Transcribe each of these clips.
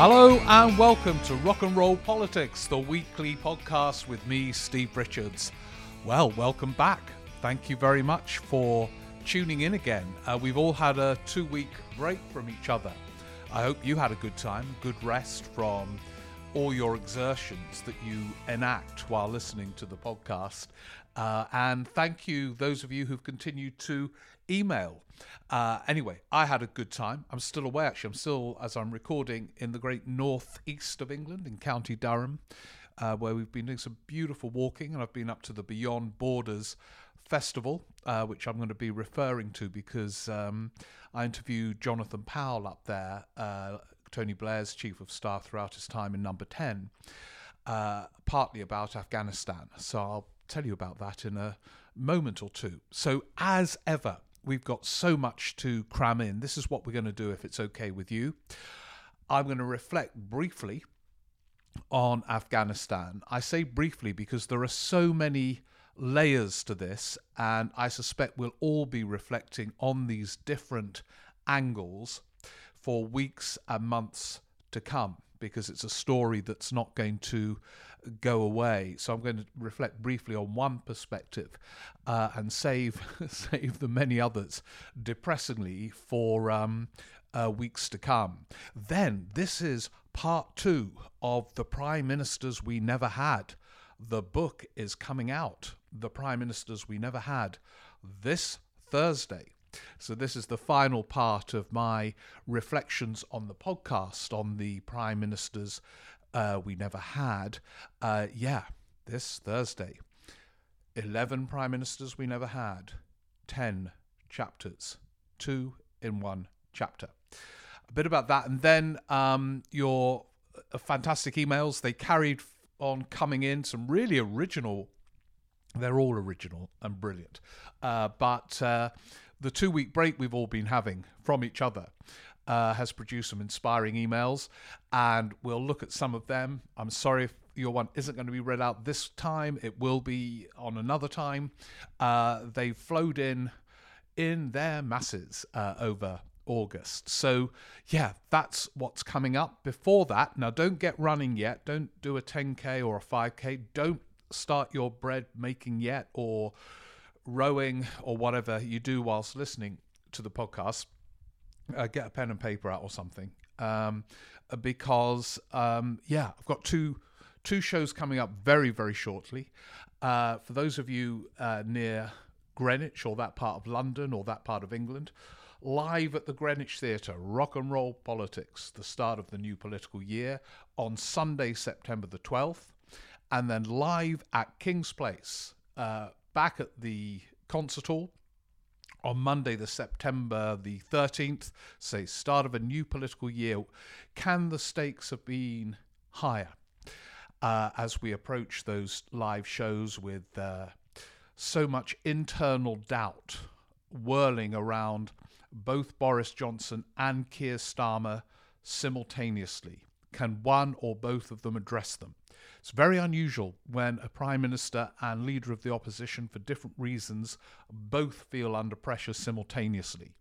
Hello and welcome to Rock and Roll Politics, the weekly podcast with me, Steve Richards. Well, welcome back. Thank you very much for tuning in again. Uh, we've all had a two week break from each other. I hope you had a good time, good rest from all your exertions that you enact while listening to the podcast. Uh, and thank you, those of you who've continued to email. Uh, anyway, I had a good time. I'm still away, actually. I'm still, as I'm recording, in the great northeast of England, in County Durham, uh, where we've been doing some beautiful walking, and I've been up to the Beyond Borders Festival, uh, which I'm going to be referring to because um, I interviewed Jonathan Powell up there, uh, Tony Blair's chief of staff throughout his time in Number 10, uh, partly about Afghanistan. So I'll tell you about that in a moment or two. So, as ever, we've got so much to cram in. This is what we're going to do if it's okay with you. I'm going to reflect briefly on Afghanistan. I say briefly because there are so many layers to this, and I suspect we'll all be reflecting on these different angles for weeks and months to come because it's a story that's not going to go away. So I'm going to reflect briefly on one perspective uh, and save save the many others, depressingly, for um, uh, weeks to come. Then this is part two of the prime ministers we never had. The book is coming out. The prime ministers we never had this Thursday. So, this is the final part of my reflections on the podcast on the prime ministers uh, we never had. Uh, yeah, this Thursday. 11 prime ministers we never had, 10 chapters, two in one chapter. A bit about that. And then um, your uh, fantastic emails, they carried on coming in, some really original. They're all original and brilliant. Uh, but uh, the two week break we've all been having from each other uh, has produced some inspiring emails, and we'll look at some of them. I'm sorry if your one isn't going to be read out this time, it will be on another time. Uh, they flowed in in their masses uh, over August. So, yeah, that's what's coming up. Before that, now don't get running yet. Don't do a 10K or a 5K. Don't start your bread making yet or rowing or whatever you do whilst listening to the podcast uh, get a pen and paper out or something. Um, because um, yeah, I've got two two shows coming up very very shortly. Uh, for those of you uh, near Greenwich or that part of London or that part of England, live at the Greenwich Theatre, Rock and Roll Politics, the start of the new political year on Sunday, September the 12th, and then live at King's Place, uh, back at the concert hall on Monday, the September the 13th, say start of a new political year, can the stakes have been higher uh, as we approach those live shows with uh, so much internal doubt whirling around both Boris Johnson and Keir Starmer simultaneously? Can one or both of them address them? It's very unusual when a Prime Minister and leader of the opposition, for different reasons, both feel under pressure simultaneously.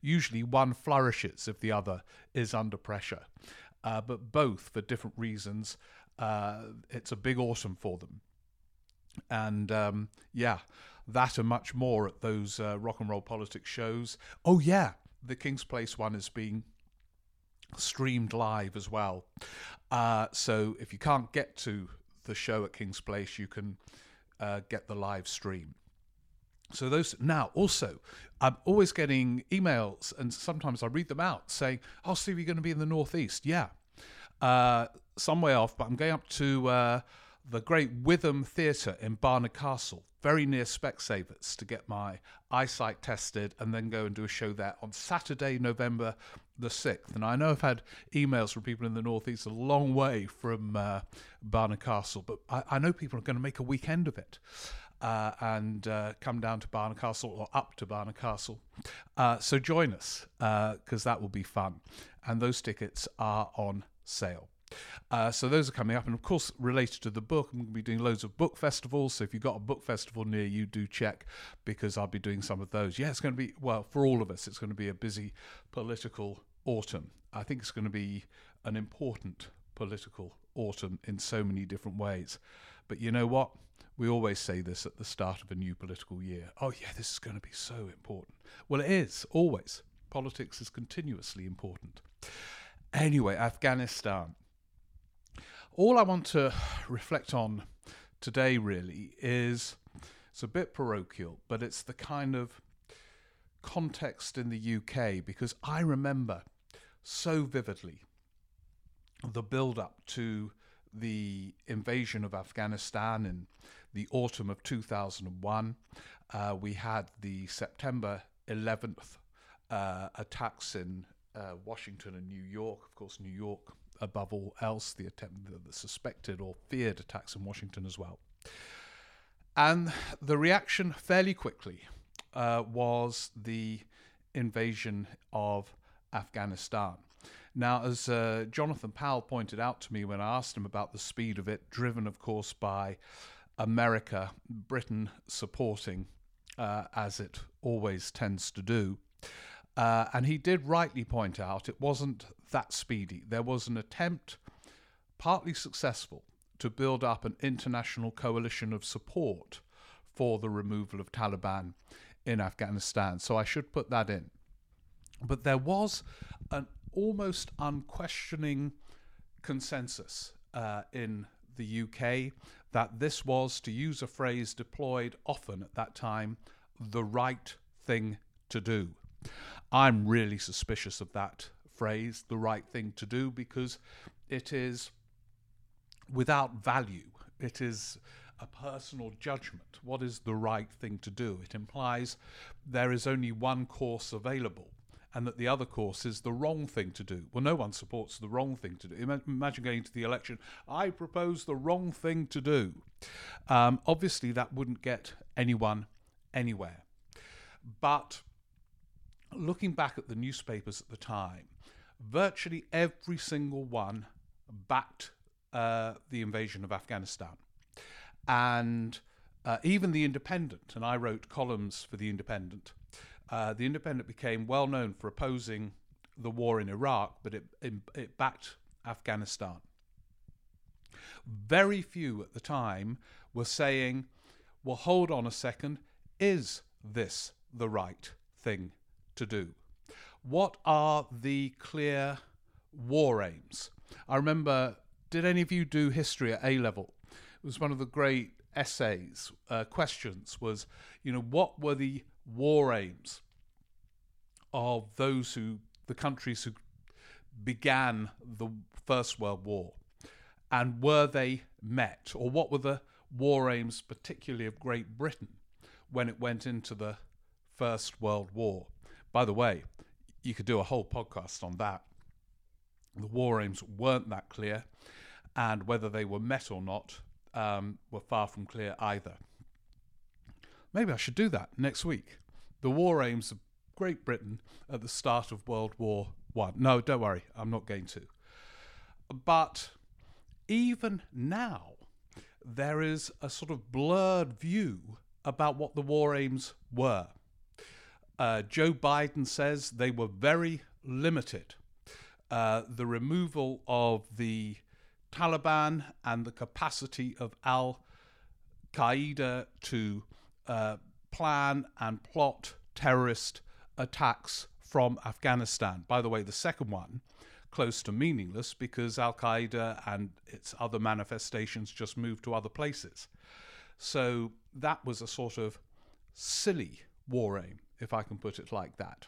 Usually one flourishes if the other is under pressure, uh, but both for different reasons. Uh, it's a big autumn for them. And um, yeah, that and much more at those uh, rock and roll politics shows. Oh, yeah, the King's Place one is being streamed live as well. Uh, so if you can't get to the show at King's Place, you can uh, get the live stream. So those now also, I'm always getting emails, and sometimes I read them out saying, "Oh, Steve, you're going to be in the northeast." Yeah, uh, some way off, but I'm going up to uh, the Great Witham Theatre in Barnard Castle, very near Specsavers, to get my eyesight tested and then go and do a show there on Saturday, November the 6th. And I know I've had emails from people in the Northeast a long way from uh, Barnard Castle, but I, I know people are going to make a weekend of it. Uh, and uh, come down to Barnard Castle or up to Barnard Castle. Uh, so join us because uh, that will be fun. And those tickets are on sale. Uh, so those are coming up, and of course, related to the book, I'm going to be doing loads of book festivals. So if you've got a book festival near you, do check because I'll be doing some of those. Yeah, it's going to be well for all of us. It's going to be a busy political autumn. I think it's going to be an important political autumn in so many different ways. But you know what? We always say this at the start of a new political year. Oh, yeah, this is going to be so important. Well, it is, always. Politics is continuously important. Anyway, Afghanistan all I want to reflect on today really is it's a bit parochial, but it's the kind of context in the UK because I remember so vividly the build up to the invasion of Afghanistan in the autumn of 2001. Uh, we had the September 11th uh, attacks in uh, Washington and New York. Of course, New York above all else, the attempt, the, the suspected or feared attacks in Washington as well. And the reaction fairly quickly uh, was the invasion of Afghanistan. Now, as uh, Jonathan Powell pointed out to me when I asked him about the speed of it, driven, of course, by America, Britain supporting, uh, as it always tends to do, uh, and he did rightly point out it wasn't that speedy. There was an attempt, partly successful, to build up an international coalition of support for the removal of Taliban in Afghanistan. So I should put that in. But there was an almost unquestioning consensus uh, in the UK that this was, to use a phrase deployed often at that time, the right thing to do. I'm really suspicious of that phrase, the right thing to do, because it is without value. It is a personal judgment. What is the right thing to do? It implies there is only one course available and that the other course is the wrong thing to do. Well, no one supports the wrong thing to do. Imagine going to the election, I propose the wrong thing to do. Um, obviously, that wouldn't get anyone anywhere. But looking back at the newspapers at the time, virtually every single one backed uh, the invasion of Afghanistan. And uh, even The Independent, and I wrote columns for The Independent, uh, The Independent became well known for opposing the war in Iraq, but it, it, it backed Afghanistan. Very few at the time were saying, well, hold on a second, is this the right thing to do? What are the clear war aims? I remember, did any of you do history at A level? It was one of the great essays, uh, questions was, you know, what were the war aims of those who, the countries who began the First World War? And were they met? Or what were the war aims, particularly of Great Britain, when it went into the First World War? By the way, you could do a whole podcast on that. The war aims weren't that clear, and whether they were met or not um, were far from clear either. Maybe I should do that next week. The war aims of Great Britain at the start of World War One. No, don't worry, I'm not going to. But even now, there is a sort of blurred view about what the war aims were. Uh, Joe Biden says they were very limited. Uh, the removal of the Taliban and the capacity of Al Qaeda to uh, plan and plot terrorist attacks from Afghanistan. By the way, the second one, close to meaningless because Al Qaeda and its other manifestations just moved to other places. So that was a sort of silly war aim, if I can put it like that.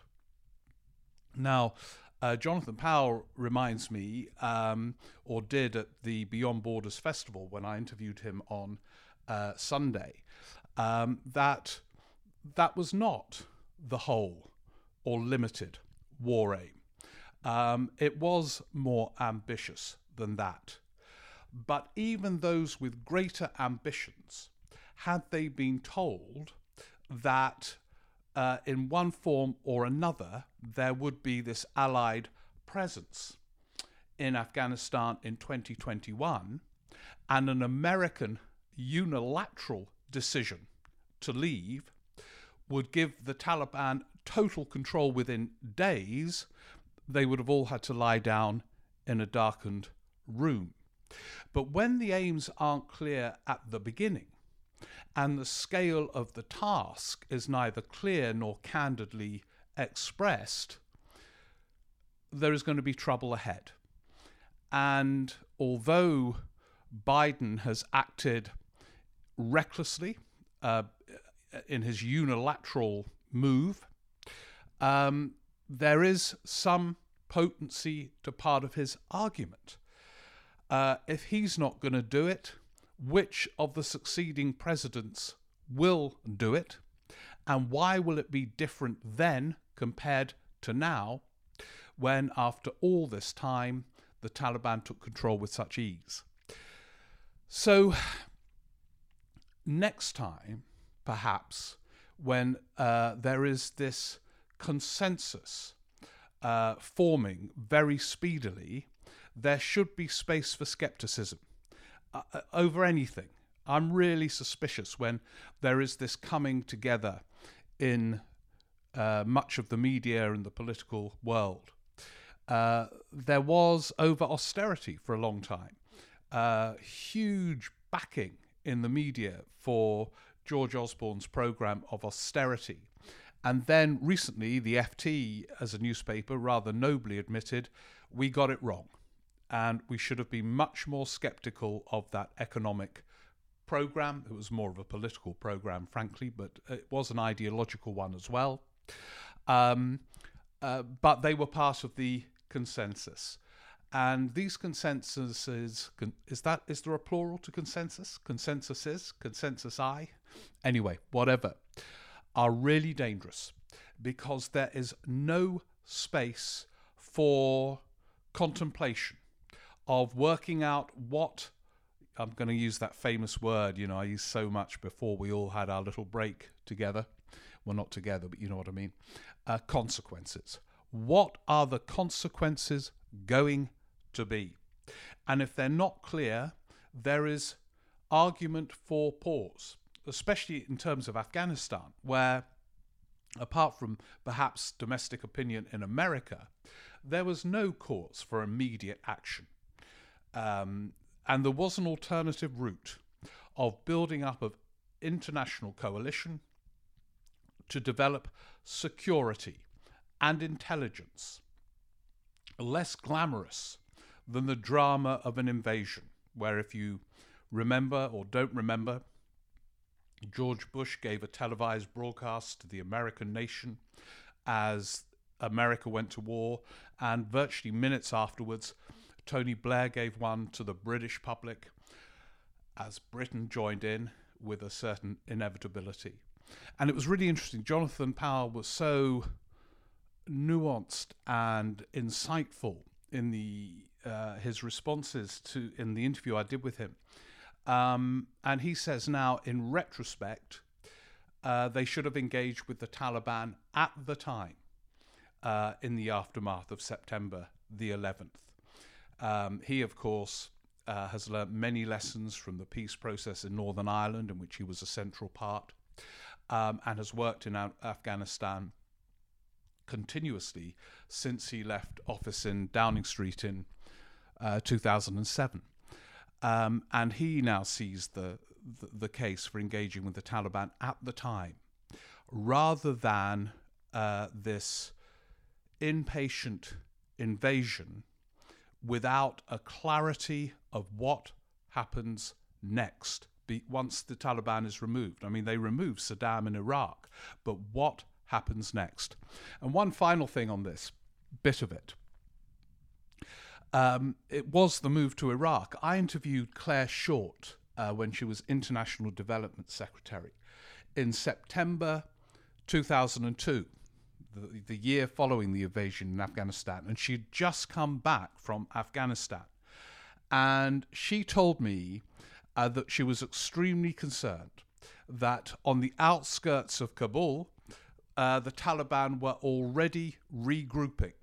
Now, uh, Jonathan Powell reminds me, um, or did at the Beyond Borders Festival when I interviewed him on uh, Sunday, um, that that was not the whole or limited war aim. Um, it was more ambitious than that. But even those with greater ambitions, had they been told that uh, in one form or another there would be this Allied presence in Afghanistan in 2021 and an American unilateral decision to leave would give the Taliban total control within days, they would have all had to lie down in a darkened room. But when the aims aren't clear at the beginning, and the scale of the task is neither clear nor candidly expressed, there is going to be trouble ahead. And although Biden has acted recklessly uh, in his unilateral move, um, there is some potency to part of his argument. Uh, if he's not going to do it, which of the succeeding presidents will do it? And why will it be different then compared to now, when after all this time the Taliban took control with such ease? So, next time, perhaps, when uh, there is this consensus uh, forming very speedily, there should be space for skepticism uh, uh, over anything. I'm really suspicious when there is this coming together in uh, much of the media and the political world. Uh, there was over austerity for a long time, uh, huge backing in the media for George Osborne's program of austerity. And then recently, the FT, as a newspaper, rather nobly admitted we got it wrong and we should have been much more skeptical of that economic program. It was more of a political program, frankly, but it was an ideological one as well. Um, uh, but they were part of the consensus. And these consensuses, is that is there a plural to consensus? Consensuses, consensus I, anyway, whatever, are really dangerous because there is no space for contemplation of working out what I'm going to use that famous word, you know, I used so much before we all had our little break together. Well, not together, but you know what I mean. Uh, consequences. What are the consequences going to be? And if they're not clear, there is argument for pause, especially in terms of Afghanistan, where, apart from perhaps domestic opinion in America, there was no cause for immediate action. Um, and there was an alternative route of building up of international coalition to develop security and intelligence, less glamorous than the drama of an invasion, where if you remember or don't remember, George Bush gave a televised broadcast to the American nation as America went to war, and virtually minutes afterwards, Tony Blair gave one to the British public as Britain joined in with a certain inevitability. And it was really interesting. Jonathan Powell was so nuanced and insightful in the uh, his responses to in the interview I did with him. Um, and he says now, in retrospect, uh, they should have engaged with the Taliban at the time uh, in the aftermath of September the 11th. Um, he, of course, uh, has learnt many lessons from the peace process in Northern Ireland, in which he was a central part, um, and has worked in Afghanistan continuously since he left office in Downing Street in uh, 2007. Um, and he now sees the, the, the case for engaging with the Taliban at the time, rather than uh, this impatient invasion without a clarity of what happens next be, once the Taliban is removed. I mean, they removed Saddam in Iraq, but what happens next? And one final thing on this bit of it. Um, it was the move to Iraq. I interviewed Clare Short uh, when she was International Development Secretary in September 2002 the, the year following the invasion in Afghanistan, and she'd just come back from Afghanistan. And she told me uh, that she was extremely concerned that on the outskirts of Kabul, uh, the Taliban were already regrouping,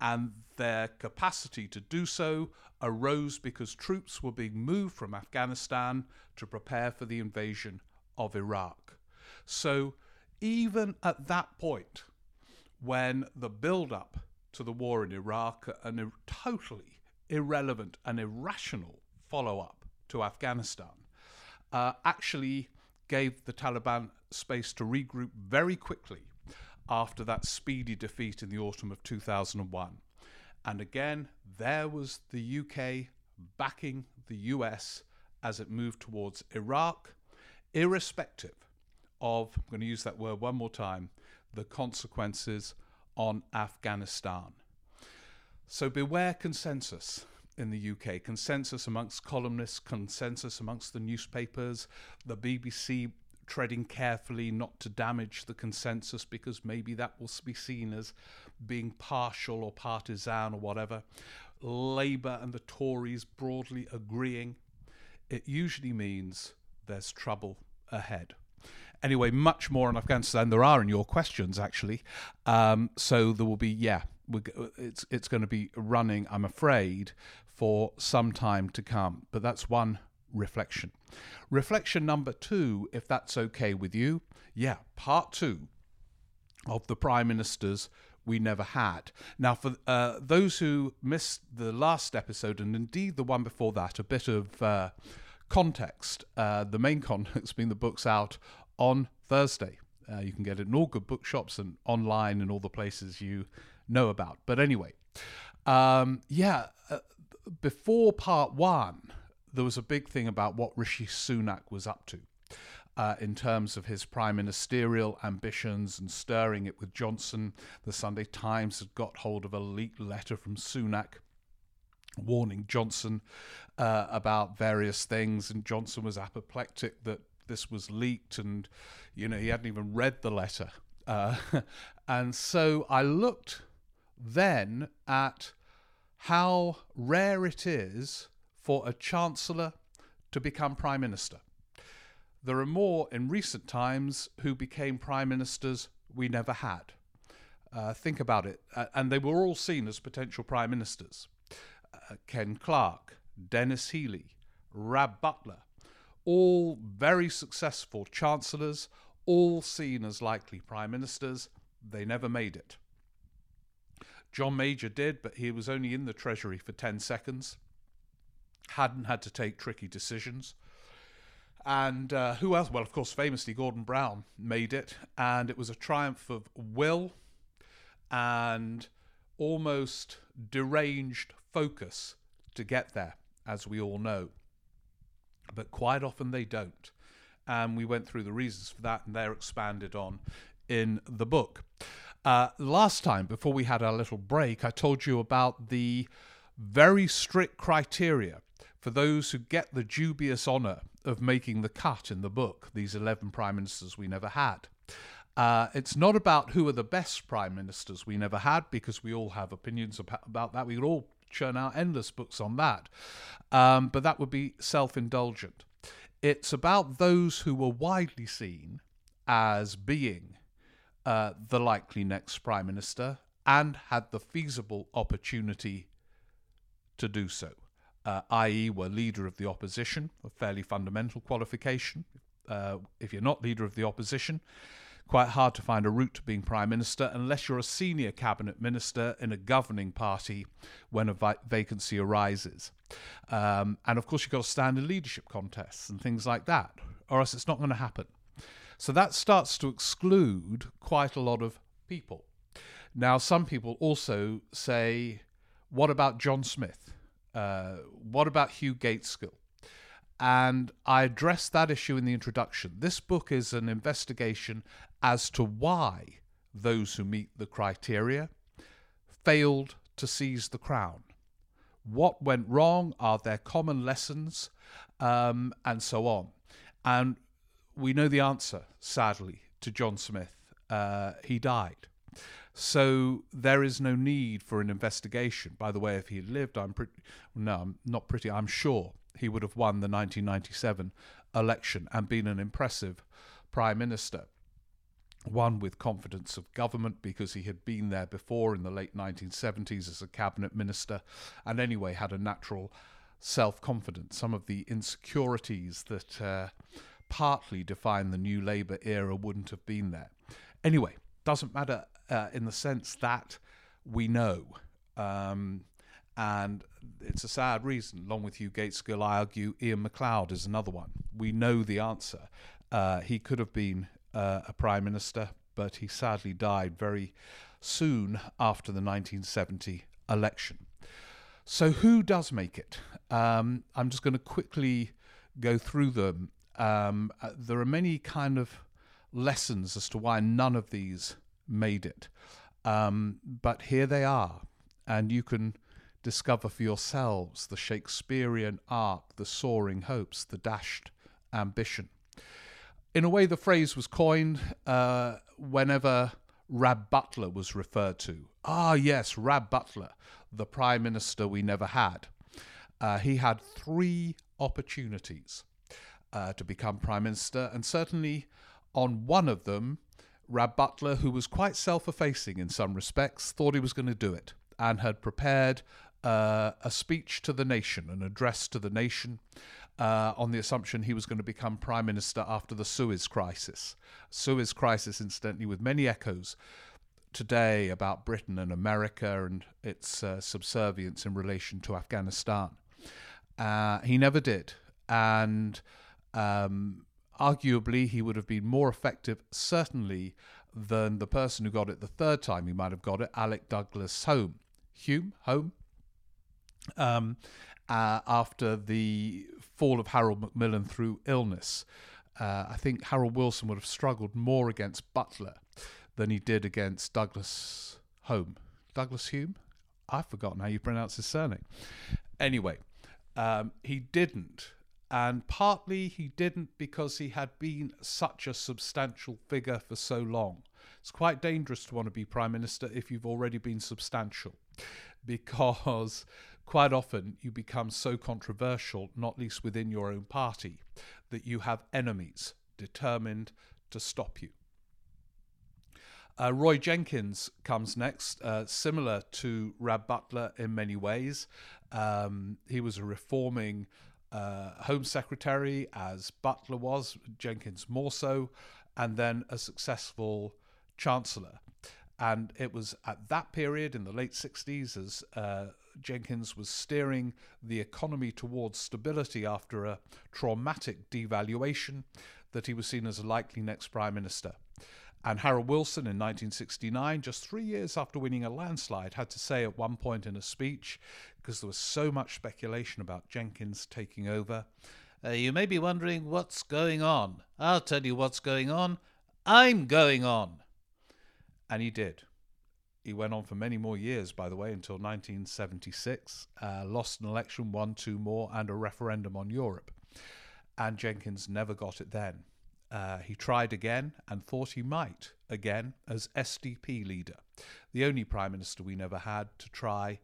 and their capacity to do so arose because troops were being moved from Afghanistan to prepare for the invasion of Iraq. So, even at that point, when the build up to the war in Iraq, and a totally irrelevant and irrational follow up to Afghanistan, uh, actually gave the Taliban space to regroup very quickly after that speedy defeat in the autumn of 2001. And again, there was the UK backing the US as it moved towards Iraq, irrespective of, I'm going to use that word one more time, the consequences on Afghanistan. So beware consensus in the UK, consensus amongst columnists, consensus amongst the newspapers, the BBC treading carefully not to damage the consensus because maybe that will be seen as being partial or partisan or whatever. Labour and the Tories broadly agreeing. It usually means there's trouble ahead. Anyway, much more on Afghanistan there are in your questions actually. Um, so there will be yeah, it's it's going to be running. I'm afraid for some time to come. But that's one reflection. Reflection number two, if that's okay with you, yeah, part two of the prime ministers we never had. Now, for uh, those who missed the last episode, and indeed the one before that, a bit of uh, context. Uh, the main context being the book's out on Thursday. Uh, you can get it in all good bookshops and online and all the places you know about. But anyway, um, yeah, uh, before part one, there was a big thing about what Rishi Sunak was up to. Uh, in terms of his prime ministerial ambitions and stirring it with Johnson. The Sunday Times had got hold of a leaked letter from Sunak warning Johnson uh, about various things, and Johnson was apoplectic that this was leaked, and you know he hadn't even read the letter. Uh, and so I looked then at how rare it is for a chancellor to become prime minister. There are more in recent times who became prime ministers we never had. Uh, think about it. Uh, and they were all seen as potential prime ministers. Uh, Ken Clarke, Denis Healey, Rab Butler, all very successful chancellors, all seen as likely prime ministers. They never made it. John Major did, but he was only in the Treasury for 10 seconds, hadn't had to take tricky decisions. And uh, who else? Well, of course, famously, Gordon Brown made it, and it was a triumph of will and almost deranged focus to get there, as we all know but quite often they don't. And we went through the reasons for that, and they're expanded on in the book. Uh, last time, before we had our little break, I told you about the very strict criteria for those who get the dubious honour of making the cut in the book, these 11 prime ministers we never had. Uh, it's not about who are the best prime ministers we never had, because we all have opinions about that. We all churn out endless books on that. Um, but that would be self indulgent. It's about those who were widely seen as being uh, the likely next Prime Minister and had the feasible opportunity to do so. uh, i.e., were leader of the opposition, a fairly fundamental qualification. Uh, if you're not leader of the opposition, quite hard to find a route to being prime minister unless you're a senior cabinet minister in a governing party when a vi- vacancy arises. Um, and of course, you've got to stand in leadership contests and things like that, or else it's not going to happen. So that starts to exclude quite a lot of people. Now, some people also say, what about John Smith? Uh, what about Hugh Gaitskell? And I addressed that issue in the introduction. This book is an investigation as to why those who meet the criteria failed to seize the crown. What went wrong? Are there common lessons? Um, and so on. And we know the answer, sadly, to John Smith. Uh, he died. So there is no need for an investigation. By the way, if he lived, I'm pretty, no, I'm not pretty, I'm sure he would have won the 1997 election and been an impressive prime minister. One with confidence of government because he had been there before in the late 1970s as a cabinet minister and anyway had a natural self confidence. Some of the insecurities that uh, partly define the new Labour era wouldn't have been there. Anyway, doesn't matter uh, in the sense that we know. Um, and it's a sad reason. Along with Hugh Gaitskell, I argue Iain Macleod is another one. We know the answer. Uh, he could have been uh, a prime minister, but he sadly died very soon after the 1970 election. So, who does make it? Um, I'm just going to quickly go through them. Um, uh, there are many kind of lessons as to why none of these made it. Um, but here they are, and you can discover for yourselves the Shakespearean arc, the soaring hopes, the dashed ambition. In a way, the phrase was coined uh, whenever Rab Butler was referred to. Ah, yes, Rab Butler, the Prime Minister we never had. Uh, he had three opportunities uh, to become Prime Minister, and certainly on one of them, Rab Butler, who was quite self effacing in some respects, thought he was going to do it and had prepared uh, a speech to the nation, an address to the nation, uh, on the assumption he was going to become prime minister after the Suez crisis. Suez crisis, incidentally, with many echoes today about Britain and America and its uh, subservience in relation to Afghanistan. Uh, he never did, and um, arguably he would have been more effective, certainly, than the person who got it the third time he might have got it, Alec Douglas Home. Hume, Home, um, uh, after the fall of Harold Macmillan through illness. Uh, I think Harold Wilson would have struggled more against Butler than he did against Douglas Home. Douglas Hume? I've forgotten how you pronounce his surname. Anyway, um, he didn't. And partly he didn't because he had been such a substantial figure for so long. It's quite dangerous to want to be Prime Minister if you've already been substantial because quite often you become so controversial, not least within your own party, that you have enemies determined to stop you. Uh, Roy Jenkins comes next, uh, similar to Rab Butler in many ways. Um, he was a reforming uh, Home Secretary, as Butler was, Jenkins more so, and then a successful Chancellor. And it was at that period in the late 60s, as uh, Jenkins was steering the economy towards stability after a traumatic devaluation, that he was seen as a likely next Prime Minister. And Harold Wilson in 1969, just three years after winning a landslide, had to say at one point in a speech, because there was so much speculation about Jenkins taking over, uh, you may be wondering what's going on. I'll tell you what's going on. I'm going on. And he did. He went on for many more years, by the way, until 1976. Uh, lost an election, won two more, and a referendum on Europe. And Jenkins never got it then. Uh, he tried again and thought he might again as SDP leader, the only prime minister we never had to try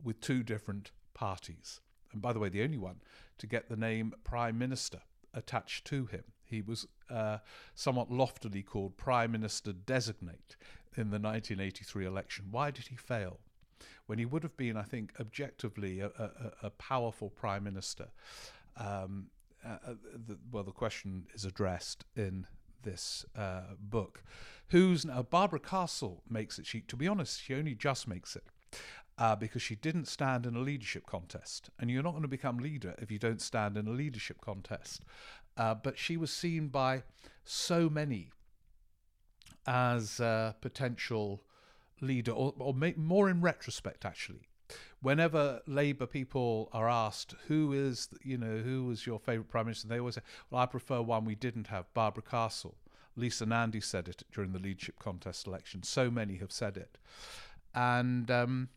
with two different parties. And by the way, the only one to get the name prime minister attached to him. He was uh, somewhat loftily called prime minister designate in the 1983 election. Why did he fail? when he would have been, I think, objectively a, a, a powerful prime minister. Um, uh, uh, the, well, the question is addressed in this uh, book. Who's now Barbara Castle makes it. She, to be honest, she only just makes it. Uh, because she didn't stand in a leadership contest. And you're not going to become leader if you don't stand in a leadership contest. Uh, but she was seen by so many as a potential leader, or, or more in retrospect, actually. Whenever Labour people are asked who is, you know, who was your favourite prime minister, they always say, "Well, I prefer one we didn't have, Barbara Castle." Lisa Nandy said it during the leadership contest election. So many have said it, and um,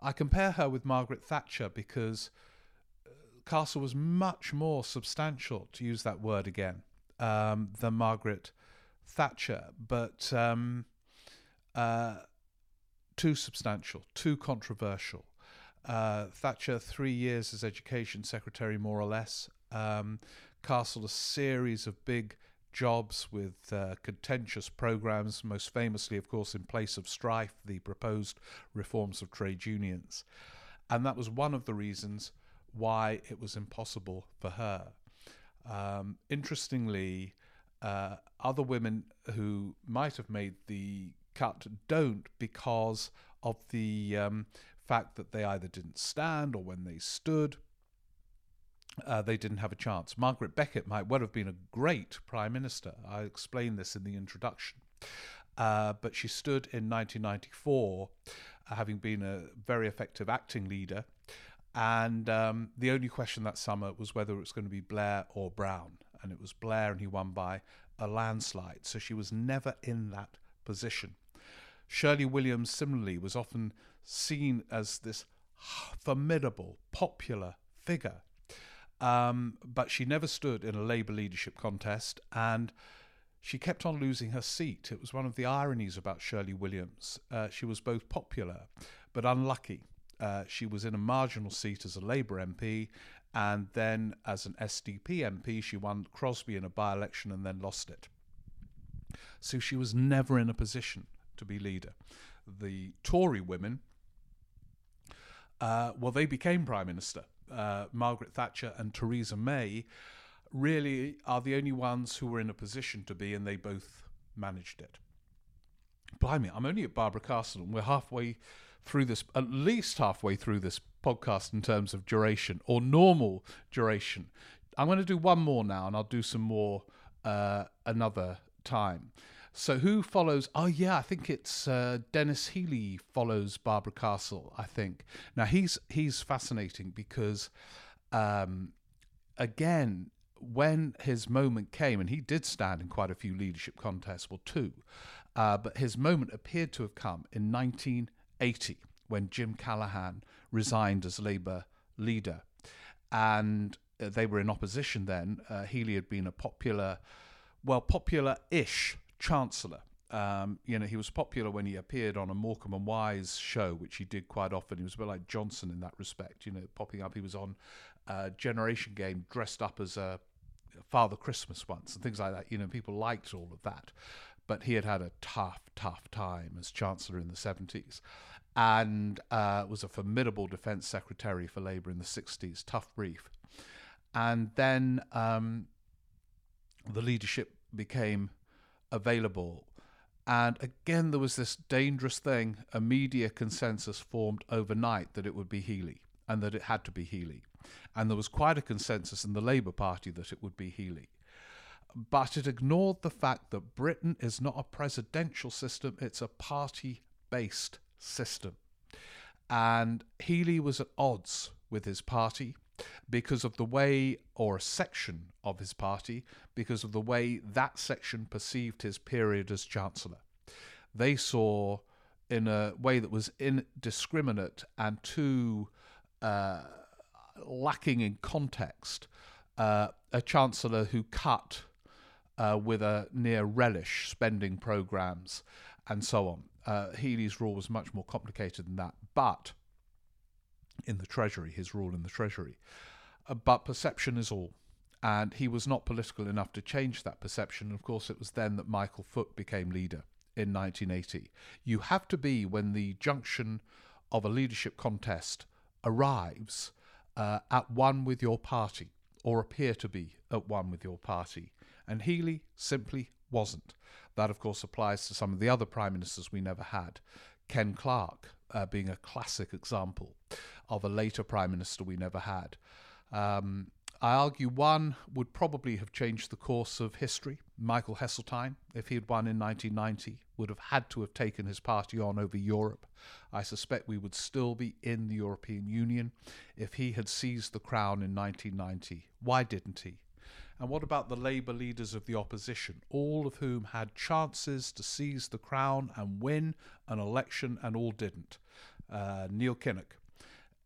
I compare her with Margaret Thatcher because uh, Castle was much more substantial, to use that word again, um, than Margaret Thatcher, but um, uh, too substantial, too controversial. Uh, Thatcher, three years as education secretary, more or less. Um, Castle, a series of big jobs with uh, contentious programs, most famously, of course, in place of strife, the proposed reforms of trade unions. And that was one of the reasons why it was impossible for her. Um, interestingly, uh, other women who might have made the cut don't because of the um, fact that they either didn't stand or when they stood uh, they didn't have a chance. Margaret Beckett might well have been a great prime minister. I explained this in the introduction. Uh, but she stood in 1994, uh, having been a very effective acting leader. And um, the only question that summer was whether it was going to be Blair or Brown. And it was Blair, and he won by a landslide. So she was never in that position. Shirley Williams, similarly, was often seen as this formidable, popular figure um, but she never stood in a Labour leadership contest and she kept on losing her seat. It was one of the ironies about Shirley Williams. Uh, she was both popular but unlucky. Uh, she was in a marginal seat as a Labour MP, and then as an SDP MP, she won Crosby in a by election and then lost it. So she was never in a position to be leader. The Tory women, uh, well, they became Prime Minister uh, Margaret Thatcher and Theresa May really are the only ones who were in a position to be, and they both managed it. Blimey, I'm only at Barbara Castle, and we're halfway through this, at least halfway through this podcast in terms of duration or normal duration. I'm going to do one more now, and I'll do some more uh, another time. So who follows? Oh yeah, I think it's uh, Denis Healey follows Barbara Castle. I think now he's he's fascinating because, um, again, when his moment came, and he did stand in quite a few leadership contests, well two, uh, but his moment appeared to have come in 1980 when Jim Callaghan resigned as Labour leader, and uh, they were in opposition then. Uh, Healey had been a popular, well, popular-ish Chancellor. Um, you know, he was popular when he appeared on a Morecambe and Wise show, which he did quite often. He was a bit like Johnson in that respect, you know, popping up. He was on Generation Game dressed up as a Father Christmas once and things like that. You know, people liked all of that. But he had had a tough, tough time as Chancellor in the 70s and uh, was a formidable Defence Secretary for Labour in the 60s. Tough brief. And then um, the leadership became available. And again, there was this dangerous thing a media consensus formed overnight that it would be Healey and that it had to be Healey. And there was quite a consensus in the Labour Party that it would be Healey. But it ignored the fact that Britain is not a presidential system, it's a party based system. And Healey was at odds with his party because of the way, or a section of his party, because of the way that section perceived his period as Chancellor. They saw, in a way that was indiscriminate and too uh, lacking in context, uh, a Chancellor who cut uh, with a near relish spending programs and so on. Uh, Healey's rule was much more complicated than that, but in the Treasury, his rule in the Treasury. Uh, but perception is all. And he was not political enough to change that perception. Of course, it was then that Michael Foot became leader in 1980. You have to be when the junction of a leadership contest arrives uh, at one with your party or appear to be at one with your party. And Healey simply wasn't. That, of course, applies to some of the other prime ministers we never had. Ken Clarke uh, being a classic example of a later prime minister we never had. Um, I argue one would probably have changed the course of history. Michael Heseltine, if he had won in 1990, would have had to have taken his party on over Europe. I suspect we would still be in the European Union if he had seized the crown in 1990. Why didn't he? And what about the Labour leaders of the opposition, all of whom had chances to seize the crown and win an election and all didn't? Uh, Neil Kinnock,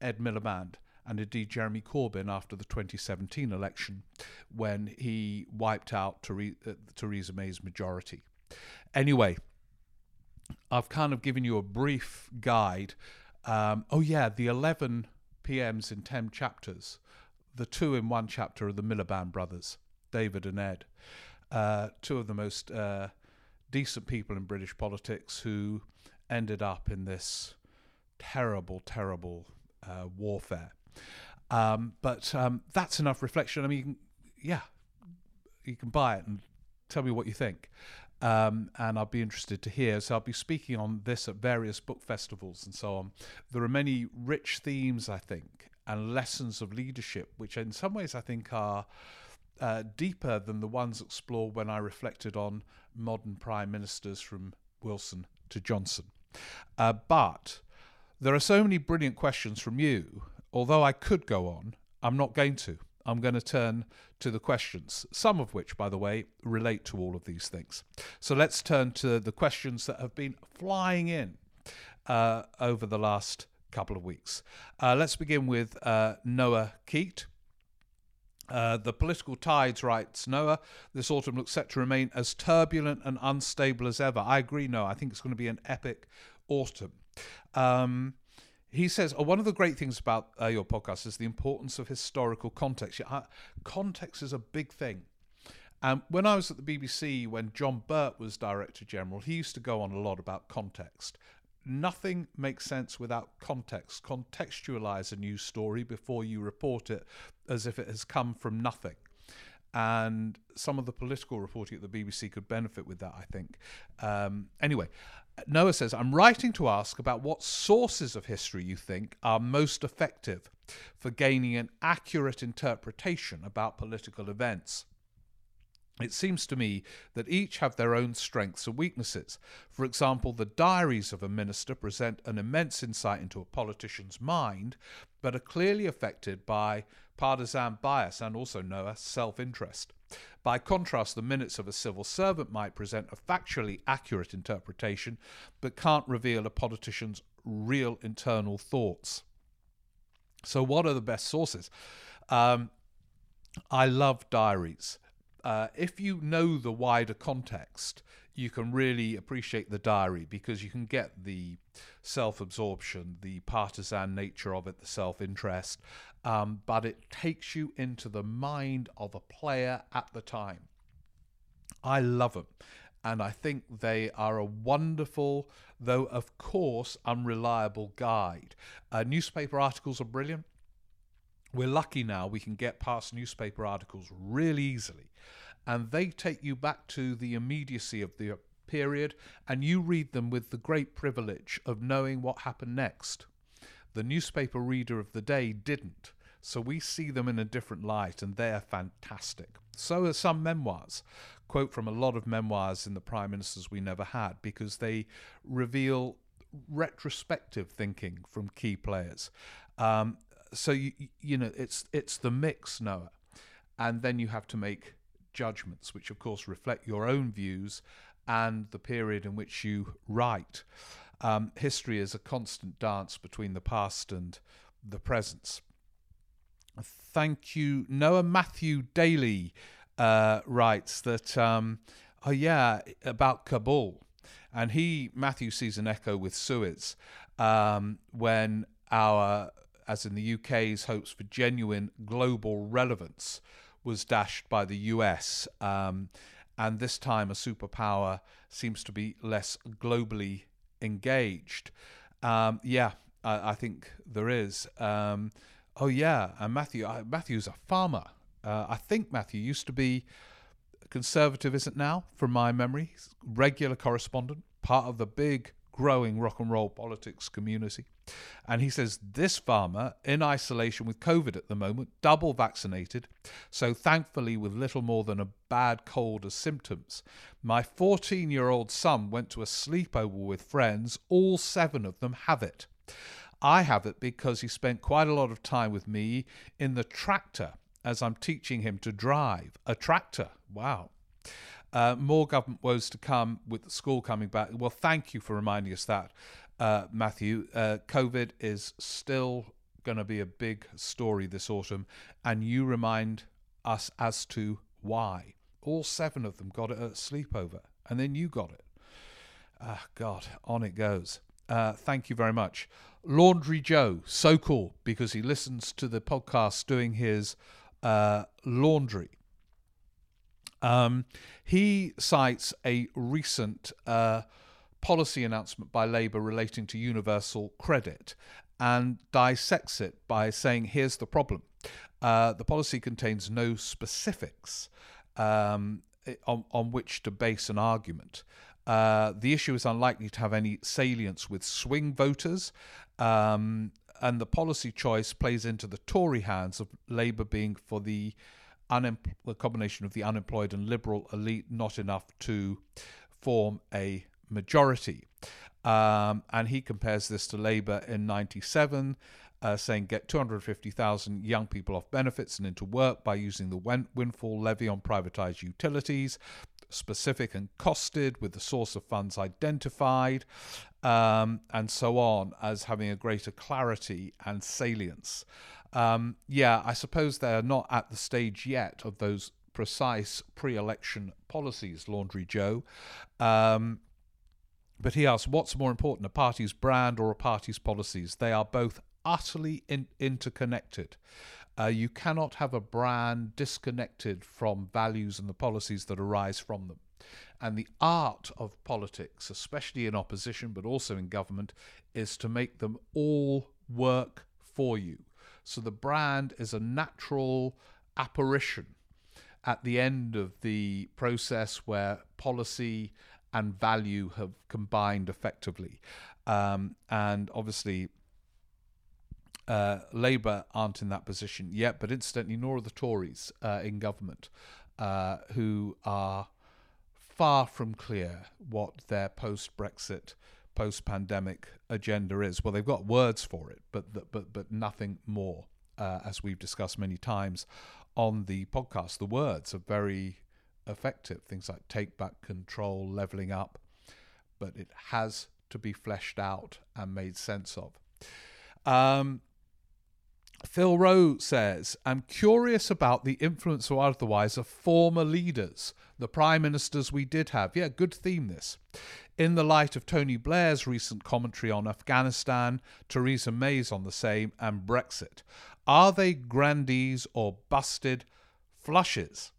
Ed Miliband, and indeed Jeremy Corbyn after the 2017 election when he wiped out uh, Theresa May's majority. Anyway, I've kind of given you a brief guide. Um, oh, yeah, the 11 PMs in 10 chapters. The two in one chapter are the Miliband brothers, David and Ed. Uh, two of the most uh, decent people in British politics who ended up in this terrible, terrible uh, warfare. Um, but um, that's enough reflection. I mean, yeah, you can buy it and tell me what you think. Um, and I'll be interested to hear. So I'll be speaking on this at various book festivals and so on. There are many rich themes, I think, and lessons of leadership, which in some ways I think are uh, deeper than the ones explored when I reflected on modern prime ministers from Wilson to Johnson. Uh, but there are so many brilliant questions from you although I could go on, I'm not going to. I'm going to turn to the questions, some of which, by the way, relate to all of these things. So let's turn to the questions that have been flying in uh, over the last couple of weeks. Uh, let's begin with uh, Noah Keat. Uh, the political tides, writes Noah, this autumn looks set to remain as turbulent and unstable as ever. I agree, Noah. I think it's going to be an epic autumn. Um, he says, oh, one of the great things about uh, your podcast is the importance of historical context. Yeah, context is a big thing. And when I was at the BBC, when John Birt was Director General, he used to go on a lot about context. Nothing makes sense without context. Contextualize a news story before you report it as if it has come from nothing and some of the political reporting at the BBC could benefit with that, I think. Um, anyway, Noah says, I'm writing to ask about what sources of history you think are most effective for gaining an accurate interpretation about political events. It seems to me that each have their own strengths and weaknesses. For example, the diaries of a minister present an immense insight into a politician's mind, but are clearly affected by partisan bias and also Noah self interest. By contrast, the minutes of a civil servant might present a factually accurate interpretation, but can't reveal a politician's real internal thoughts. So, what are the best sources? Um, I love diaries uh, if you know the wider context, you can really appreciate the diary because you can get the self absorption, the partisan nature of it, the self interest, um, but it takes you into the mind of a player at the time. I love them. And I think they are a wonderful, though of course unreliable guide. Uh, newspaper articles are brilliant. We're lucky now we can get past newspaper articles really easily. And they take you back to the immediacy of the period, and you read them with the great privilege of knowing what happened next. The newspaper reader of the day didn't, so we see them in a different light, and they're fantastic. So are some memoirs. Quote from a lot of memoirs in the prime ministers we never had, because they reveal retrospective thinking from key players. Um, so you you know it's it's the mix, Noah, and then you have to make judgments, which of course reflect your own views and the period in which you write. Um, history is a constant dance between the past and the present. Thank you, Noah Matthew Daly uh, writes that. Um, oh yeah, about Kabul, and he Matthew sees an echo with Suez um, when our as in the UK's hopes for genuine global relevance was dashed by the US. Um, and this time, a superpower seems to be less globally engaged. Um, yeah, I, I think there is. Um, oh yeah, and Matthew. Uh, Matthew's a farmer. Uh, I think Matthew used to be conservative, isn't now, from my memory. Regular correspondent, part of the big growing rock and roll politics community. And he says this farmer in isolation with COVID at the moment, double vaccinated, so thankfully with little more than a bad cold as symptoms. My 14 year old son went to a sleepover with friends, all seven of them have it. I have it because he spent quite a lot of time with me in the tractor as I'm teaching him to drive. A tractor, wow. Uh, more government woes to come with the school coming back. Well, thank you for reminding us that, uh, Matthew. Uh, COVID is still going to be a big story this autumn, and you remind us as to why. All seven of them got it at sleepover, and then you got it. Ah, God, on it goes. Uh, thank you very much. Laundry Joe, so cool because he listens to the podcast doing his uh, laundry. Um, he cites a recent uh, policy announcement by Labour relating to universal credit and dissects it by saying, here's the problem. Uh, the policy contains no specifics um, on, on which to base an argument. Uh, the issue is unlikely to have any salience with swing voters, um, and the policy choice plays into the Tory hands of Labour being for the unem- the combination of the unemployed and liberal elite not enough to form a majority. Um, and he compares this to Labour in 97, uh, saying get 250,000 young people off benefits and into work by using the windfall levy on privatised utilities, specific and costed with the source of funds identified, um, and so on, as having a greater clarity and salience. Um, yeah, I suppose they're not at the stage yet of those precise pre election policies, Laundry Joe. Um, but he asks, what's more important, a party's brand or a party's policies? They are both utterly in- interconnected. Uh, you cannot have a brand disconnected from values and the policies that arise from them. And the art of politics, especially in opposition but also in government, is to make them all work for you. So the brand is a natural apparition at the end of the process where policy and value have combined effectively. Um, and obviously, uh, Labour aren't in that position yet, but incidentally, nor are the Tories uh, in government, uh, who are far from clear what their post Brexit post pandemic agenda is. Well, they've got words for it, but but but nothing more. Uh, as we've discussed many times on the podcast, the words are very effective. Things like take back control, leveling up, but it has to be fleshed out and made sense of. Um, Phil Rowe says, I'm curious about the influence or otherwise of former leaders, the prime ministers we did have. Yeah, good theme this in the light of Tony Blair's recent commentary on Afghanistan, Theresa May's on the same, and Brexit. Are they grandees or busted flushes?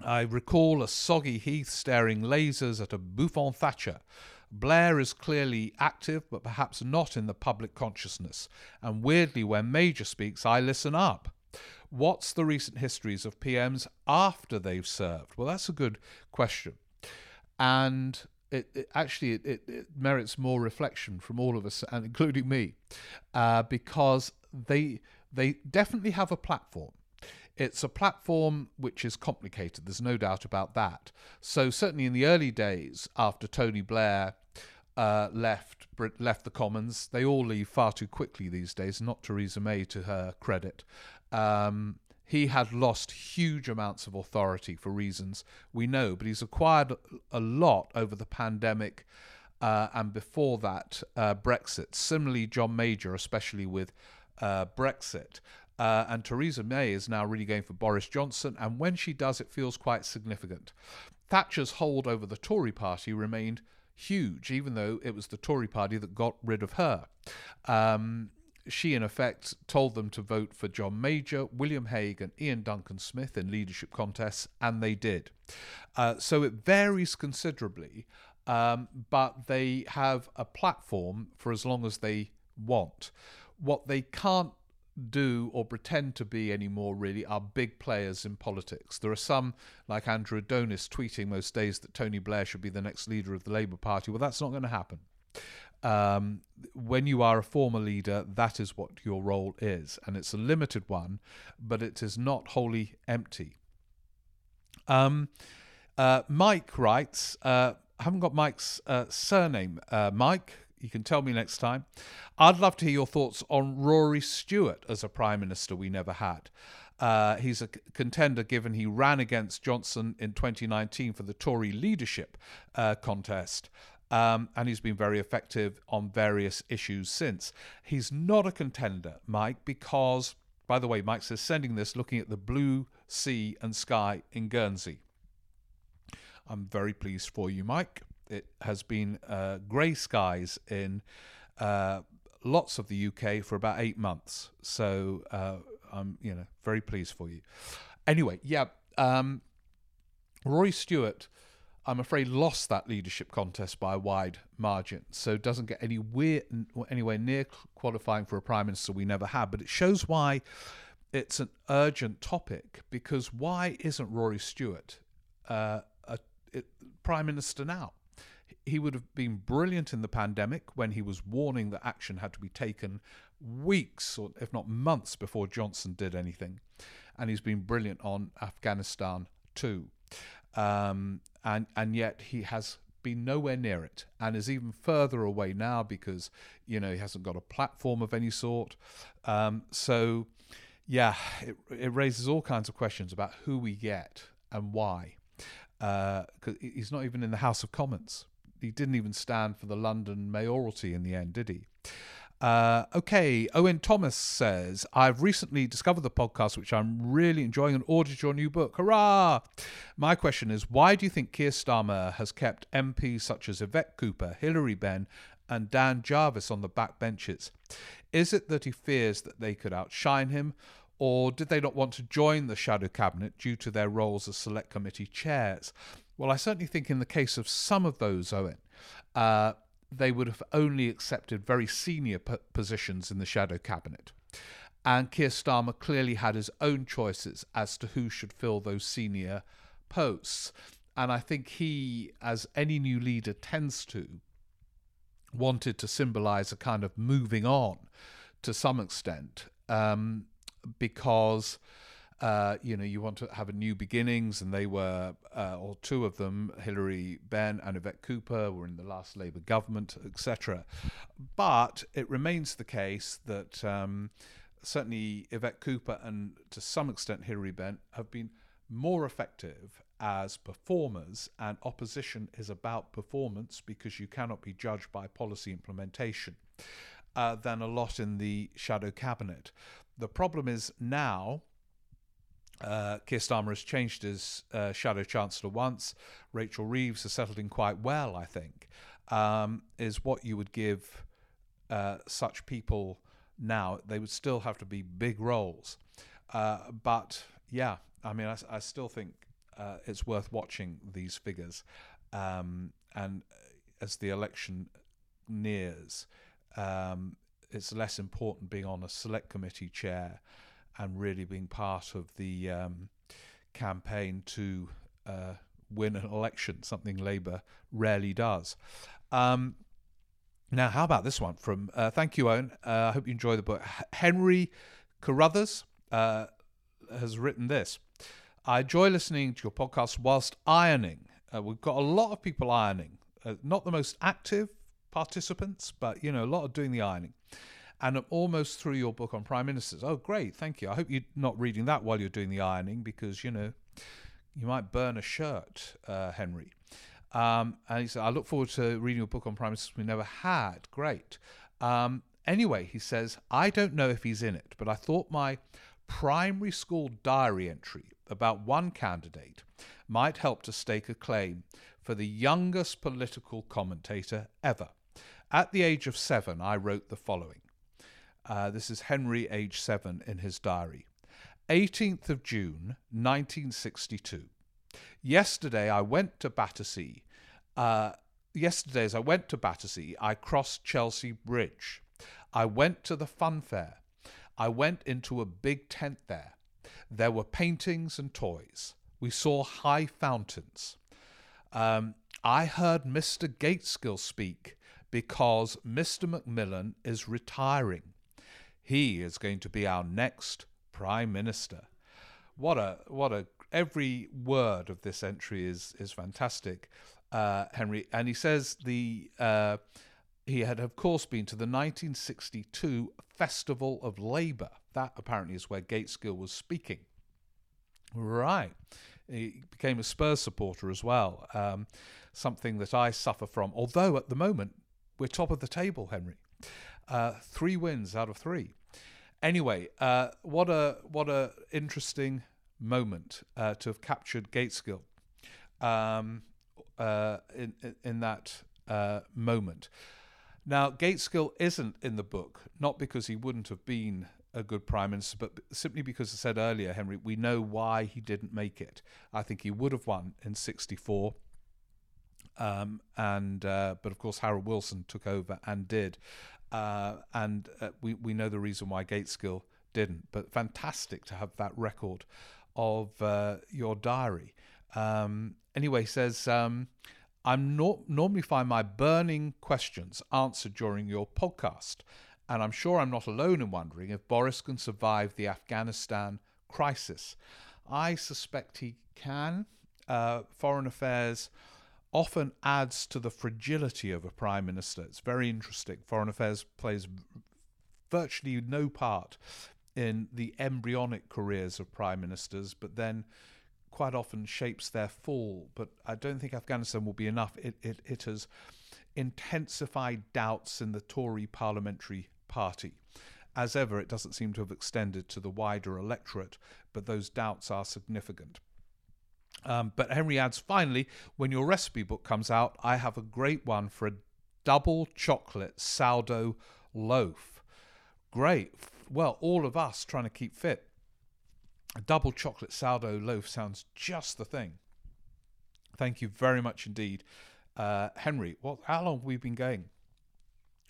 I recall a soggy Heath staring lasers at a Buffon Thatcher. Blair is clearly active, but perhaps not in the public consciousness. And weirdly, when Major speaks, I listen up. What's the recent histories of PMs after they've served? Well, that's a good question. And it, it actually it, it, it, merits more reflection from all of us, and including me, uh, because they they definitely have a platform. It's a platform which is complicated. There's no doubt about that. So certainly in the early days after Tony Blair uh, left left the Commons, they all leave far too quickly these days. Not Theresa May, to her credit. Um, he had lost huge amounts of authority for reasons we know, but he's acquired a lot over the pandemic uh, and before that, uh, Brexit. Similarly, John Major, especially with uh, Brexit. Uh, and Theresa May is now really going for Boris Johnson, and when she does, it feels quite significant. Thatcher's hold over the Tory party remained huge, even though it was the Tory party that got rid of her. Um, she, in effect, told them to vote for John Major, William Hague, and Iain Duncan Smith in leadership contests, and they did. Uh, so it varies considerably, um, but they have a platform for as long as they want. What they can't do or pretend to be anymore really are big players in politics. There are some, like Andrew Adonis, tweeting most days that Tony Blair should be the next leader of the Labour Party. Well, that's not going to happen. Um, when you are a former leader, that is what your role is, and it's a limited one, but it is not wholly empty. Um, uh, Mike writes, uh, I haven't got Mike's uh, surname. Uh, Mike, you can tell me next time. I'd love to hear your thoughts on Rory Stewart as a Prime Minister we never had. Uh, he's a contender given he ran against Johnson in 2019 for the Tory leadership uh, contest. Um, and he's been very effective on various issues since. He's not a contender, Mike, because, by the way, Mike says sending this looking at the blue sea and sky in Guernsey. I'm very pleased for you, Mike. It has been uh, grey skies in uh, lots of the UK for about eight months. So uh, I'm, you know, very pleased for you. Anyway, yeah, um, Roy Stewart, I'm afraid, lost that leadership contest by a wide margin. So doesn't get any weird, anywhere near qualifying for a prime minister we never had. But it shows why it's an urgent topic because why isn't Rory Stewart uh, a, a prime minister now? He would have been brilliant in the pandemic when he was warning that action had to be taken weeks or if not months before Johnson did anything. And he's been brilliant on Afghanistan too. Um, and, and yet he has been nowhere near it and is even further away now because, you know, he hasn't got a platform of any sort. Um, so, yeah, it, it raises all kinds of questions about who we get and why. Because uh, he's not even in the House of Commons he didn't even stand for the London mayoralty in the end, did he? Uh, okay, Owen Thomas says, I've recently discovered the podcast, which I'm really enjoying, and ordered your new book. Hurrah! My question is why do you think Keir Starmer has kept MPs such as Yvette Cooper, Hilary Benn, and Dan Jarvis on the back benches? Is it that he fears that they could outshine him, or did they not want to join the shadow cabinet due to their roles as select committee chairs? Well, I certainly think in the case of some of those, Owen, uh, they would have only accepted very senior p- positions in the shadow cabinet. And Keir Starmer clearly had his own choices as to who should fill those senior posts. And I think he, as any new leader tends to, wanted to symbolize a kind of moving on to some extent um, because uh, you know, you want to have a new beginnings, and they were, uh, or two of them, Hilary Benn and Yvette Cooper, were in the last Labour government, etc. But it remains the case that um, certainly Yvette Cooper and to some extent Hilary Benn have been more effective as performers, and opposition is about performance because you cannot be judged by policy implementation. Uh, than a lot in the shadow cabinet. The problem is now uh, Keir Starmer has changed his uh, shadow chancellor once. Rachel Reeves has settled in quite well, I think. Um, is what you would give uh, such people now. They would still have to be big roles. Uh, but yeah, I mean, I, I still think uh, it's worth watching these figures. Um, and as the election nears, um, it's less important being on a select committee chair and really being part of the um, campaign to uh, win an election, something Labour rarely does. Um, now, how about this one from? Uh, thank you, Owen. Uh, I hope you enjoy the book. Henry Carruthers uh, has written this. I enjoy listening to your podcast whilst ironing. Uh, we've got a lot of people ironing. Uh, not the most active participants, but you know, a lot of doing the ironing and I'm almost through your book on prime ministers. Oh, great, thank you. I hope you're not reading that while you're doing the ironing because you know you might burn a shirt, uh, Henry. Um, and he said, I look forward to reading your book on prime ministers we never had. Great. Um, anyway, he says, I don't know if he's in it, but I thought my primary school diary entry about one candidate might help to stake a claim for the youngest political commentator ever. At the age of seven, I wrote the following uh, this is Henry, age seven, in his diary. 18th of June, 1962. Yesterday I went to Battersea. Uh, yesterday, as I went to Battersea, I crossed Chelsea Bridge. I went to the fun fair. I went into a big tent there. There were paintings and toys. We saw high fountains. Um, I heard Mr. Gaitskell speak because Mr. Macmillan is retiring. He is going to be our next Prime Minister. What a what a every word of this entry is is fantastic, uh, Henry. And he says the uh, he had of course been to the 1962 Festival of Labour. That apparently is where Gaitskell was speaking. Right. He became a Spurs supporter as well, um, something that I suffer from. Although at the moment we're top of the table, Henry. Uh, three wins out of three. Anyway, uh, what a what a interesting moment uh, to have captured Gaitskell um, uh, in, in that uh, moment. Now, Gaitskell isn't in the book, not because he wouldn't have been a good prime minister, but simply because I said earlier, Henry, we know why he didn't make it. I think he would have won in '64. Um, and uh, but of course Harold Wilson took over and did, uh, and uh, we we know the reason why Gaitskell didn't. But fantastic to have that record of uh, your diary. Um, anyway, says um, I'm not normally find my burning questions answered during your podcast, and I'm sure I'm not alone in wondering if Boris can survive the Afghanistan crisis. I suspect he can. Uh, foreign affairs often adds to the fragility of a prime minister. It's very interesting. Foreign affairs plays virtually no part in the embryonic careers of prime ministers, but then quite often shapes their fall. But I don't think Afghanistan will be enough. It, it, it has intensified doubts in the Tory parliamentary party. As ever, it doesn't seem to have extended to the wider electorate, but those doubts are significant. Um, but Henry adds, finally, when your recipe book comes out, I have a great one for a double chocolate sourdough loaf. Great. Well, all of us trying to keep fit. A double chocolate sourdough loaf sounds just the thing. Thank you very much indeed. Uh, Henry, what, how long have we been going?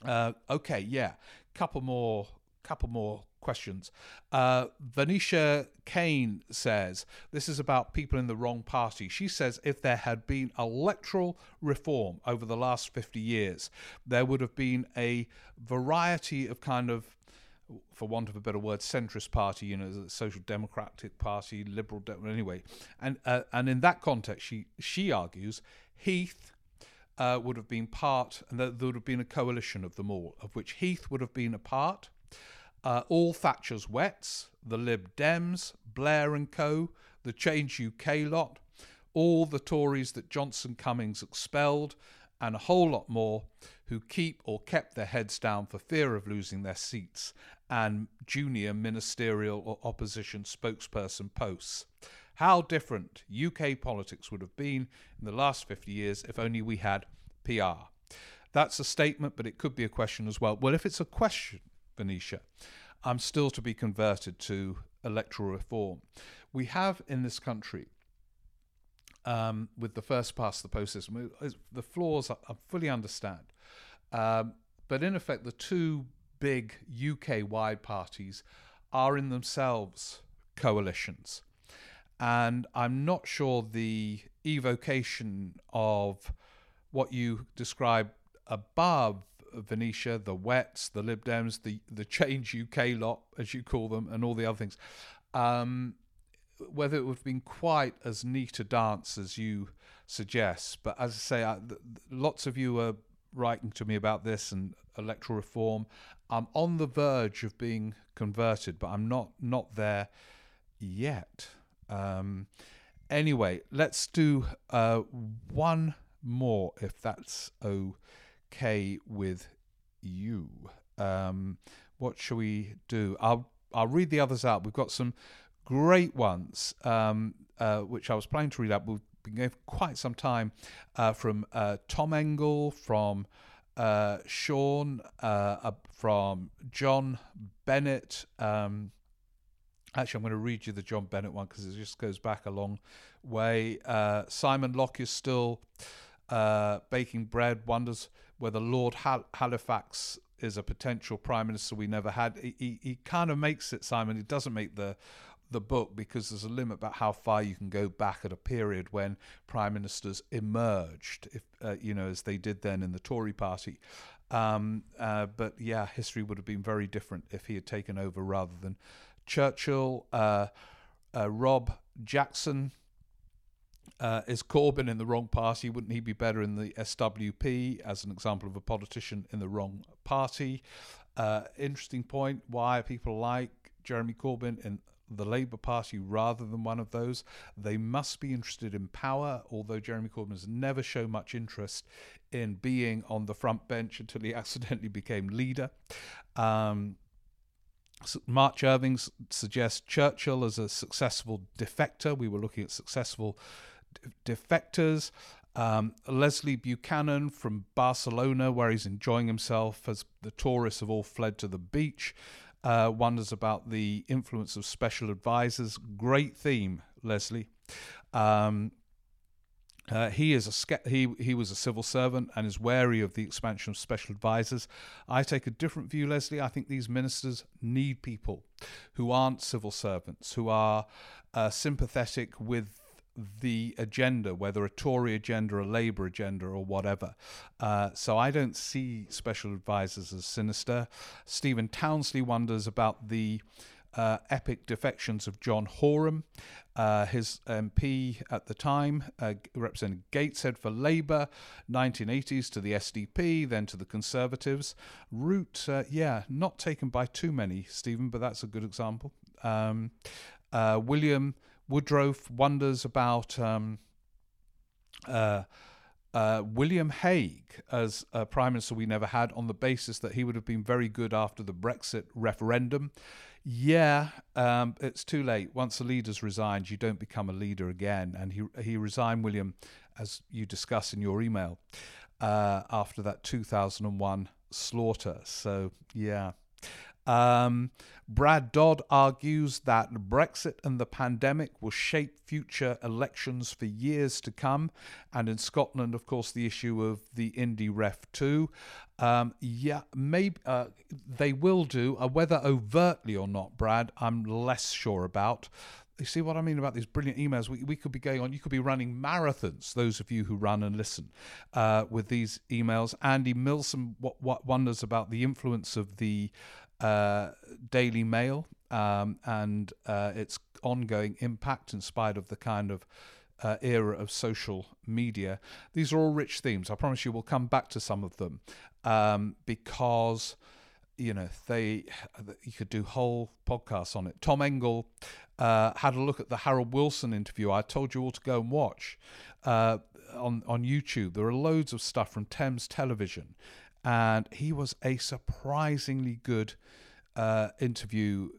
Uh, okay, yeah, couple more, couple more questions. Uh, Venetia Kane says this is about people in the wrong party. She says if there had been electoral reform over the last 50 years, there would have been a variety of kind of for want of a better word, centrist party, you know, Social Democratic Party, Liberal, De- anyway, and uh, and in that context, she she argues Heath uh, would have been part, and there would have been a coalition of them all, of which Heath would have been a part, uh, all Thatcher's wets, the Lib Dems, Blair and Co., the Change UK lot, all the Tories that Johnson Cummings expelled, and a whole lot more who keep or kept their heads down for fear of losing their seats and junior ministerial or opposition spokesperson posts. How different UK politics would have been in the last 50 years if only we had PR. That's a statement, but it could be a question as well. Well, if it's a question, Venetia, I'm still to be converted to electoral reform. We have in this country, um, with the first past the post system, the flaws I, fully understand. Um, but in effect, the two big UK wide parties are in themselves coalitions. And I'm not sure the evocation of what you describe above Venetia, the Wets, the Lib Dems, the the Change UK lot, as you call them, and all the other things. Um, whether it would have been quite as neat a dance as you suggest, but as I say, I, th- lots of you are writing to me about this and electoral reform. I'm on the verge of being converted, but I'm not not there yet. Um, anyway, let's do uh, one more if that's okay okay with you. Um, what shall we do? I'll I'll read the others out. We've got some great ones, um, uh, which I was planning to read out. We've been going for quite some time uh, from uh, Tom Engel, from uh, Sean, uh, from John Bennett. Um, actually, I'm going to read you the John Bennett one because it just goes back a long way. Uh, Simon Locke is still baking bread. Wonders whether Lord Hal- Halifax is a potential prime minister we never had. He, he, he kind of makes it, Simon. He doesn't make the the book because there's a limit about how far you can go back at a period when prime ministers emerged, if uh, you know, as they did then in the Tory party. Um, uh, but yeah, history would have been very different if he had taken over rather than Churchill. Uh, uh Rob Jackson uh, is Corbyn in the wrong party? Wouldn't he be better in the SWP as an example of a politician in the wrong party? Uh, interesting point. Why people like Jeremy Corbyn in the Labour Party rather than one of those? They must be interested in power, although Jeremy Corbyn has never shown much interest in being on the front bench until he accidentally became leader. Um, Mark Irving suggests Churchill as a successful defector. We were looking at successful defectors. Um, Leslie Buchanan from Barcelona, where he's enjoying himself as the tourists have all fled to the beach, uh, wonders about the influence of special advisors. Great theme, Leslie. Um, uh, he is a he he was a civil servant and is wary of the expansion of special advisors. I take a different view, Leslie. I think these ministers need people who aren't civil servants, who are uh, sympathetic with the agenda, whether a Tory agenda, a Labour agenda, or whatever. Uh, so I don't see special advisors as sinister. Stephen Townsley wonders about the uh, epic defections of John Horam. Uh, his MP at the time, uh, represented Gateshead for Labour, 1980s to the SDP, then to the Conservatives. Route, uh, yeah, not taken by too many, Stephen, but that's a good example. Um, uh, William Woodroffe wonders about um, uh, uh, William Hague as a prime minister we never had on the basis that he would have been very good after the Brexit referendum. Yeah, um, it's too late. Once the leader's resigned, you don't become a leader again. And he he resigned, William, as you discuss in your email, uh, after that 2001 slaughter. So yeah. Um, Brad Dodd argues that Brexit and the pandemic will shape future elections for years to come. And in Scotland, of course, the issue of the Indy Ref 2. Um, yeah, maybe uh, they will do, uh, whether overtly or not, Brad, I'm less sure about you see what I mean about these brilliant emails? We, we could be going on, you could be running marathons, those of you who run and listen uh, with these emails. Andy Milson what, what wonders about the influence of the uh, Daily Mail um, and uh, its ongoing impact in spite of the kind of uh, era of social media. These are all rich themes. I promise you we'll come back to some of them um, because you know they you could do whole podcasts on it. Tom Engel uh, had a look at the Harold Wilson interview. I told you all to go and watch uh, on on YouTube. There are loads of stuff from Thames Television, and he was a surprisingly good uh, interviewee,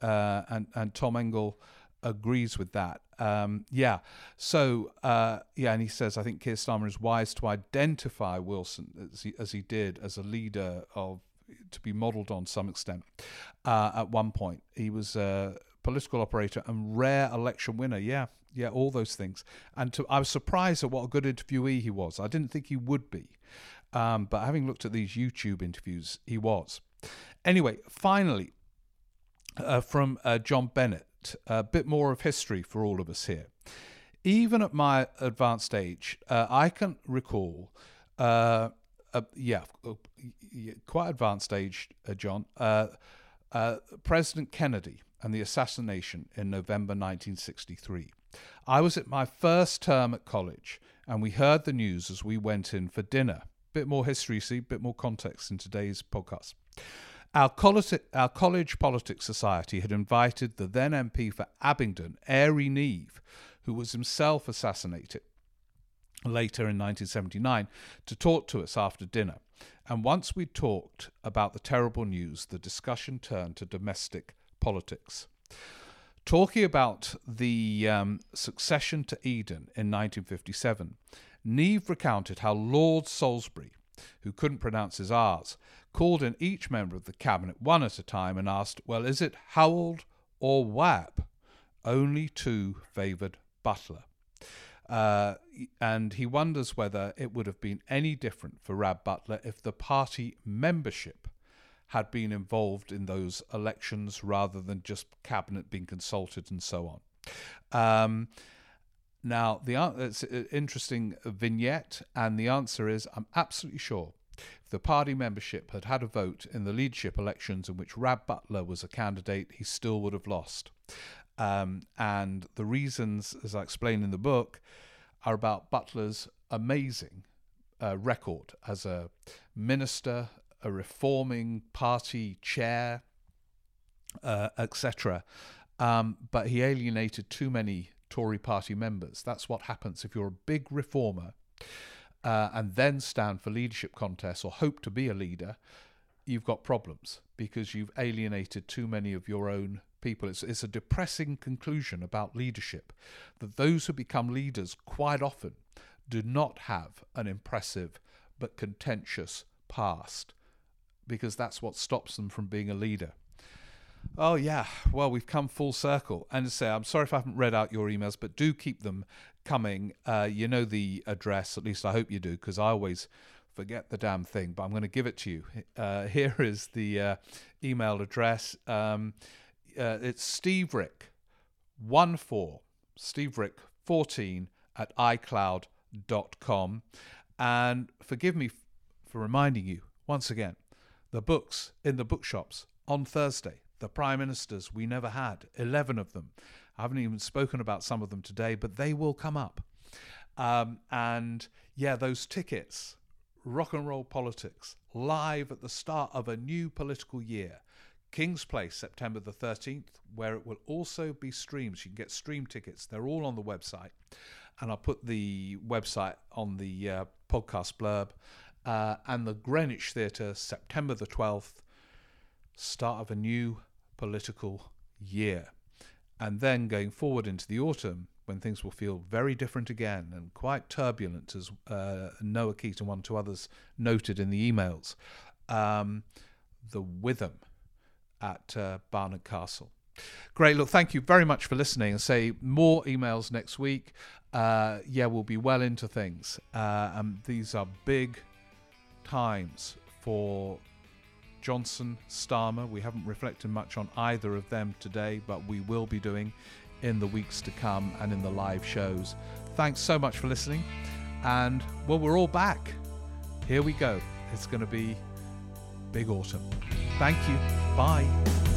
uh, and and Tom Engel agrees with that. Um, yeah, so uh, yeah, and he says I think Keir Starmer is wise to identify Wilson as he, as he did as a leader of to be modelled on some extent. Uh, at one point, he was a political operator and rare election winner. Yeah, yeah, all those things. And to, I was surprised at what a good interviewee he was. I didn't think he would be. Um, but having looked at these YouTube interviews, he was. Anyway, finally, uh, from uh, John Bennett, a bit more of history for all of us here. Even at my advanced age, uh, I can recall, uh, yeah, quite advanced age, uh, John, uh, President Kennedy and the assassination in November 1963. I was at my first term at college, and we heard the news as we went in for dinner bit more history, see, a bit more context in today's podcast. Our college, our college politics society had invited the then MP for Abingdon, Airey Neave, who was himself assassinated later in 1979, to talk to us after dinner. And once we talked about the terrible news, the discussion turned to domestic politics. Talking about the um, succession to Eden in 1957, Neave recounted how Lord Salisbury, who couldn't pronounce his R's, called in each member of the cabinet one at a time and asked, Well, is it Howald or Wab? Only two favoured Butler. Uh, and he wonders whether it would have been any different for Rab Butler if the party membership had been involved in those elections rather than just cabinet being consulted and so on. Um, now, the it's an interesting vignette, and the answer is I'm absolutely sure if the party membership had had a vote in the leadership elections in which Rab Butler was a candidate, he still would have lost. Um, and the reasons, as I explain in the book, are about Butler's amazing uh, record as a minister, a reforming party chair, uh, etc. Um, but he alienated too many Tory party members. That's what happens if you're a big reformer uh, and then stand for leadership contests or hope to be a leader. You've got problems because you've alienated too many of your own people. It's, it's a depressing conclusion about leadership that those who become leaders quite often do not have an impressive but contentious past because that's what stops them from being a leader. Oh, yeah. Well, we've come full circle. And say, I'm sorry if I haven't read out your emails, but do keep them coming. Uh, you know the address, at least I hope you do, because I always forget the damn thing, but I'm going to give it to you. Uh, here is the uh, email address. Um, uh, it's Steve Rick, 1 4, Steve Rick 14 at iCloud.com. And forgive me for reminding you once again the books in the bookshops on Thursday. The Prime Ministers we never had, 11 of them. I haven't even spoken about some of them today, but they will come up. Um, and yeah, those tickets, rock and roll politics, live at the start of a new political year. King's Place, September the 13th, where it will also be streamed. You can get stream tickets. They're all on the website. And I'll put the website on the uh, podcast blurb uh, and the Greenwich Theatre, September the 12th, start of a new political year. And then going forward into the autumn, when things will feel very different again and quite turbulent, as uh, Noah Keaton, and one two others noted in the emails, um, the Witham at uh, Barnard Castle. Great. Look, thank you very much for listening. And say more emails next week. Uh, yeah, we'll be well into things. Uh, and these are big times for Johnson, Starmer. We haven't reflected much on either of them today, but we will be doing in the weeks to come and in the live shows. Thanks so much for listening. And well, we're all back. Here we go. It's going to be big autumn. Thank you. Bye.